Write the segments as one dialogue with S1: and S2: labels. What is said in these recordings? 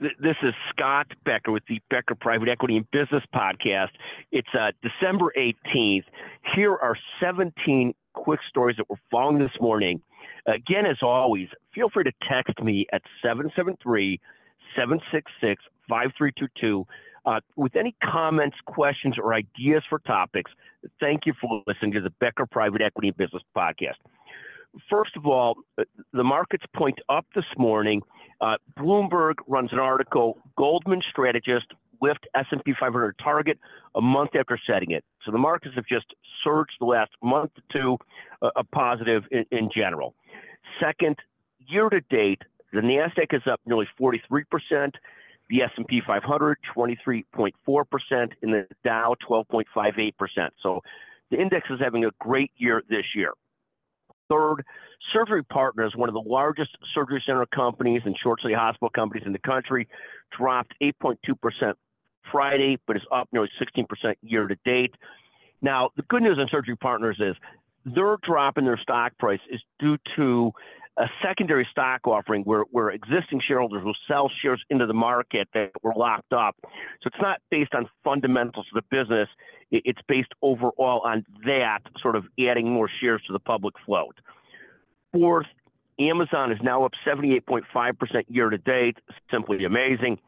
S1: This is Scott Becker with the Becker Private Equity and Business Podcast. It's uh, December 18th. Here are 17 quick stories that we're following this morning. Again, as always, feel free to text me at 773 766 5322 uh, with any comments, questions, or ideas for topics. Thank you for listening to the Becker Private Equity and Business Podcast. First of all, uh, the markets point up this morning. Uh, Bloomberg runs an article, Goldman strategist lift S&P 500 target a month after setting it. So the markets have just surged the last month or two, uh, a positive in, in general. Second, year to date, the Nasdaq is up nearly 43 percent, the S&P 500 23.4 percent, and the Dow 12.58 percent. So the index is having a great year this year. Third, Surgery Partners, one of the largest surgery center companies and short stay hospital companies in the country, dropped 8.2% Friday, but is up nearly 16% year to date. Now, the good news on Surgery Partners is their drop in their stock price is due to a secondary stock offering where, where existing shareholders will sell shares into the market that were locked up. So it's not based on fundamentals of the business. It's based overall on that sort of adding more shares to the public float. Fourth, Amazon is now up 78.5% year to date. Simply amazing.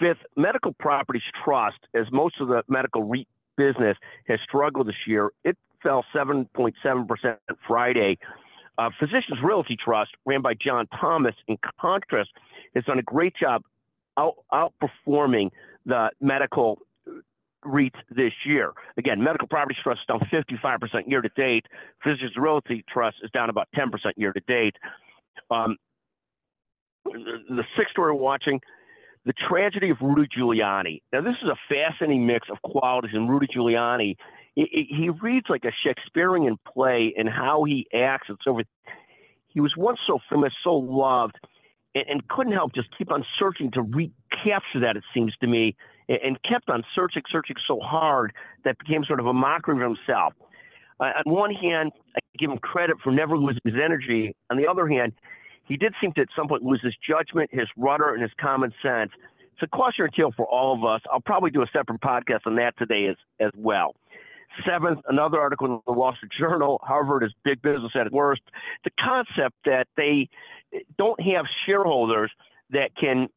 S1: Fifth, Medical Properties Trust, as most of the medical REIT business has struggled this year, it fell 7.7% Friday uh, Physicians Realty Trust, ran by John Thomas, in contrast, has done a great job out, outperforming the medical REITs this year. Again, Medical Properties Trust is down 55% year to date. Physicians Realty Trust is down about 10% year to date. Um, the, sixth we're watching, the tragedy of Rudy Giuliani. Now, this is a fascinating mix of qualities in Rudy Giuliani he reads like a Shakespearean play and how he acts and so forth. He was once so famous, so loved, and, and couldn't help just keep on searching to recapture that. It seems to me, and, and kept on searching, searching so hard that became sort of a mockery of himself. Uh, on one hand, I give him credit for never losing his energy. On the other hand, he did seem to at some point lose his judgment, his rudder, and his common sense. It's a cautionary tale for all of us. I'll probably do a separate podcast on that today as as well. Seventh, another article in the Wall Street Journal Harvard is big business at its worst. The concept that they don't have shareholders that can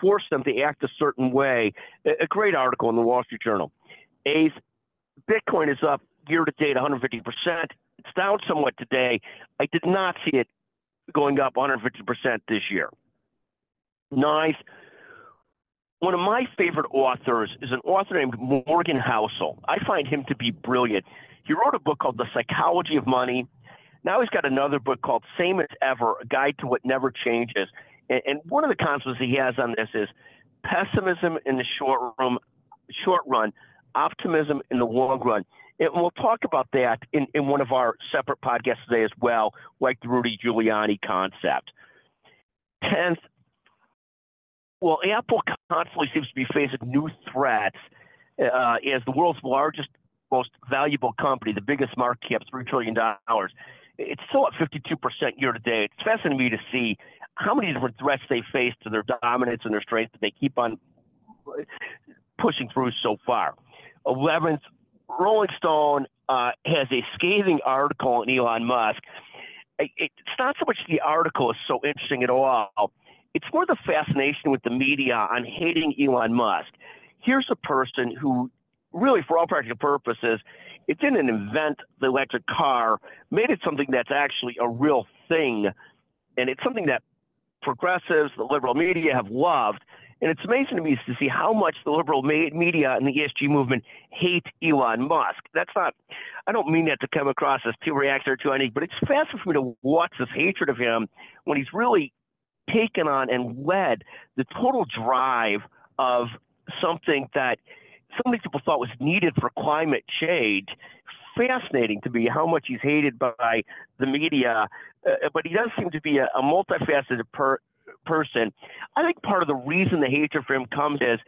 S1: force them to act a certain way. A great article in the Wall Street Journal. Eighth, Bitcoin is up year to date 150%. It's down somewhat today. I did not see it going up 150% this year. Ninth, one of my favorite authors is an author named Morgan Housel. I find him to be brilliant. He wrote a book called The Psychology of Money. Now he's got another book called Same as Ever, A Guide to What Never Changes. And, and one of the concepts he has on this is pessimism in the short run, short run, optimism in the long run. And we'll talk about that in, in one of our separate podcasts today as well, like the Rudy Giuliani concept. Tenth, well, Apple constantly seems to be facing new threats uh, as the world's largest, most valuable company, the biggest market cap, $3 trillion. It's still at 52% year to date. It's fascinating to me to see how many different threats they face to their dominance and their strength that they keep on pushing through so far. 11th, Rolling Stone uh, has a scathing article on Elon Musk. It's not so much the article is so interesting at all it's more the fascination with the media on hating Elon Musk. Here's a person who, really, for all practical purposes, it didn't invent the electric car, made it something that's actually a real thing. And it's something that progressives, the liberal media have loved. And it's amazing to me to see how much the liberal media and the ESG movement hate Elon Musk. That's not, I don't mean that to come across as too reactionary or too anything, but it's fascinating for me to watch this hatred of him when he's really taken on and led the total drive of something that so many people thought was needed for climate change. Fascinating to me how much he's hated by the media, uh, but he does seem to be a, a multifaceted per, person. I think part of the reason the hatred for him comes is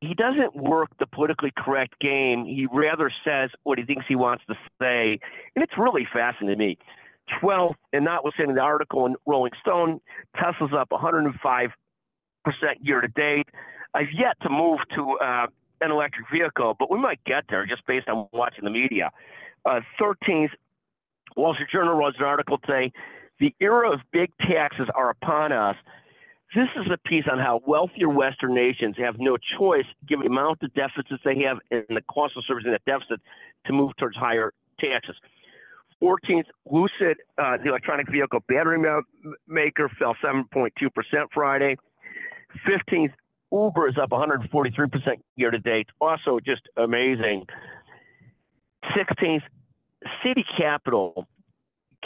S1: he doesn't work the politically correct game. He rather says what he thinks he wants to say, and it's really fascinating to me. 12th, and notwithstanding the article in Rolling Stone, Tesla's up 105 percent year to date. I've yet to move to uh, an electric vehicle, but we might get there just based on watching the media. Uh, 13th, Wall Street Journal wrote an article today. The era of big taxes are upon us. This is a piece on how wealthier Western nations have no choice, given the amount of deficits they have and the cost of servicing that deficit, to move towards higher taxes. 14th, Lucid, uh, the electronic vehicle battery ma- maker, fell 7.2% Friday. 15th, Uber is up 143% year to date. Also, just amazing. 16th, City Capital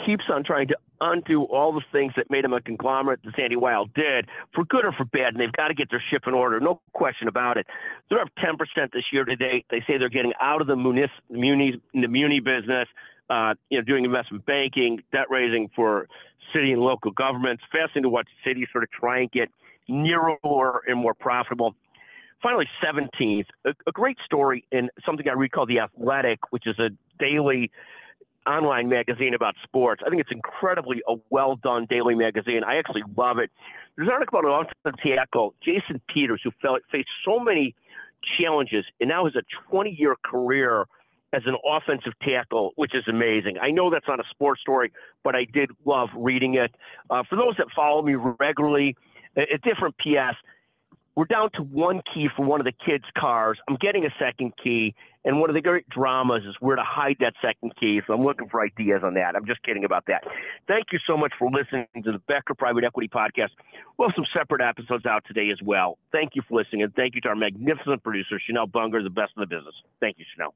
S1: keeps on trying to undo all the things that made them a conglomerate that Sandy Weill did, for good or for bad, and they've got to get their ship in order. No question about it. They're up 10% this year to date. They say they're getting out of the munis, muni, the muni business, uh, you know, doing investment banking, debt raising for city and local governments. Fascinating to watch cities sort of try and get nearer and more profitable. Finally, 17th, a, a great story in something I read called The Athletic, which is a daily online magazine about sports. I think it's incredibly a well done daily magazine. I actually love it. There's an article about an offensive tackle, Jason Peters, who faced so many challenges and now has a 20 year career as an offensive tackle, which is amazing. I know that's not a sports story, but I did love reading it. Uh, for those that follow me regularly, a different PS. We're down to one key for one of the kids' cars. I'm getting a second key, and one of the great dramas is where to hide that second key. So I'm looking for ideas on that. I'm just kidding about that. Thank you so much for listening to the Becker Private Equity Podcast. We'll have some separate episodes out today as well. Thank you for listening, and thank you to our magnificent producer, Chanel Bunger, the best in the business. Thank you, Chanel.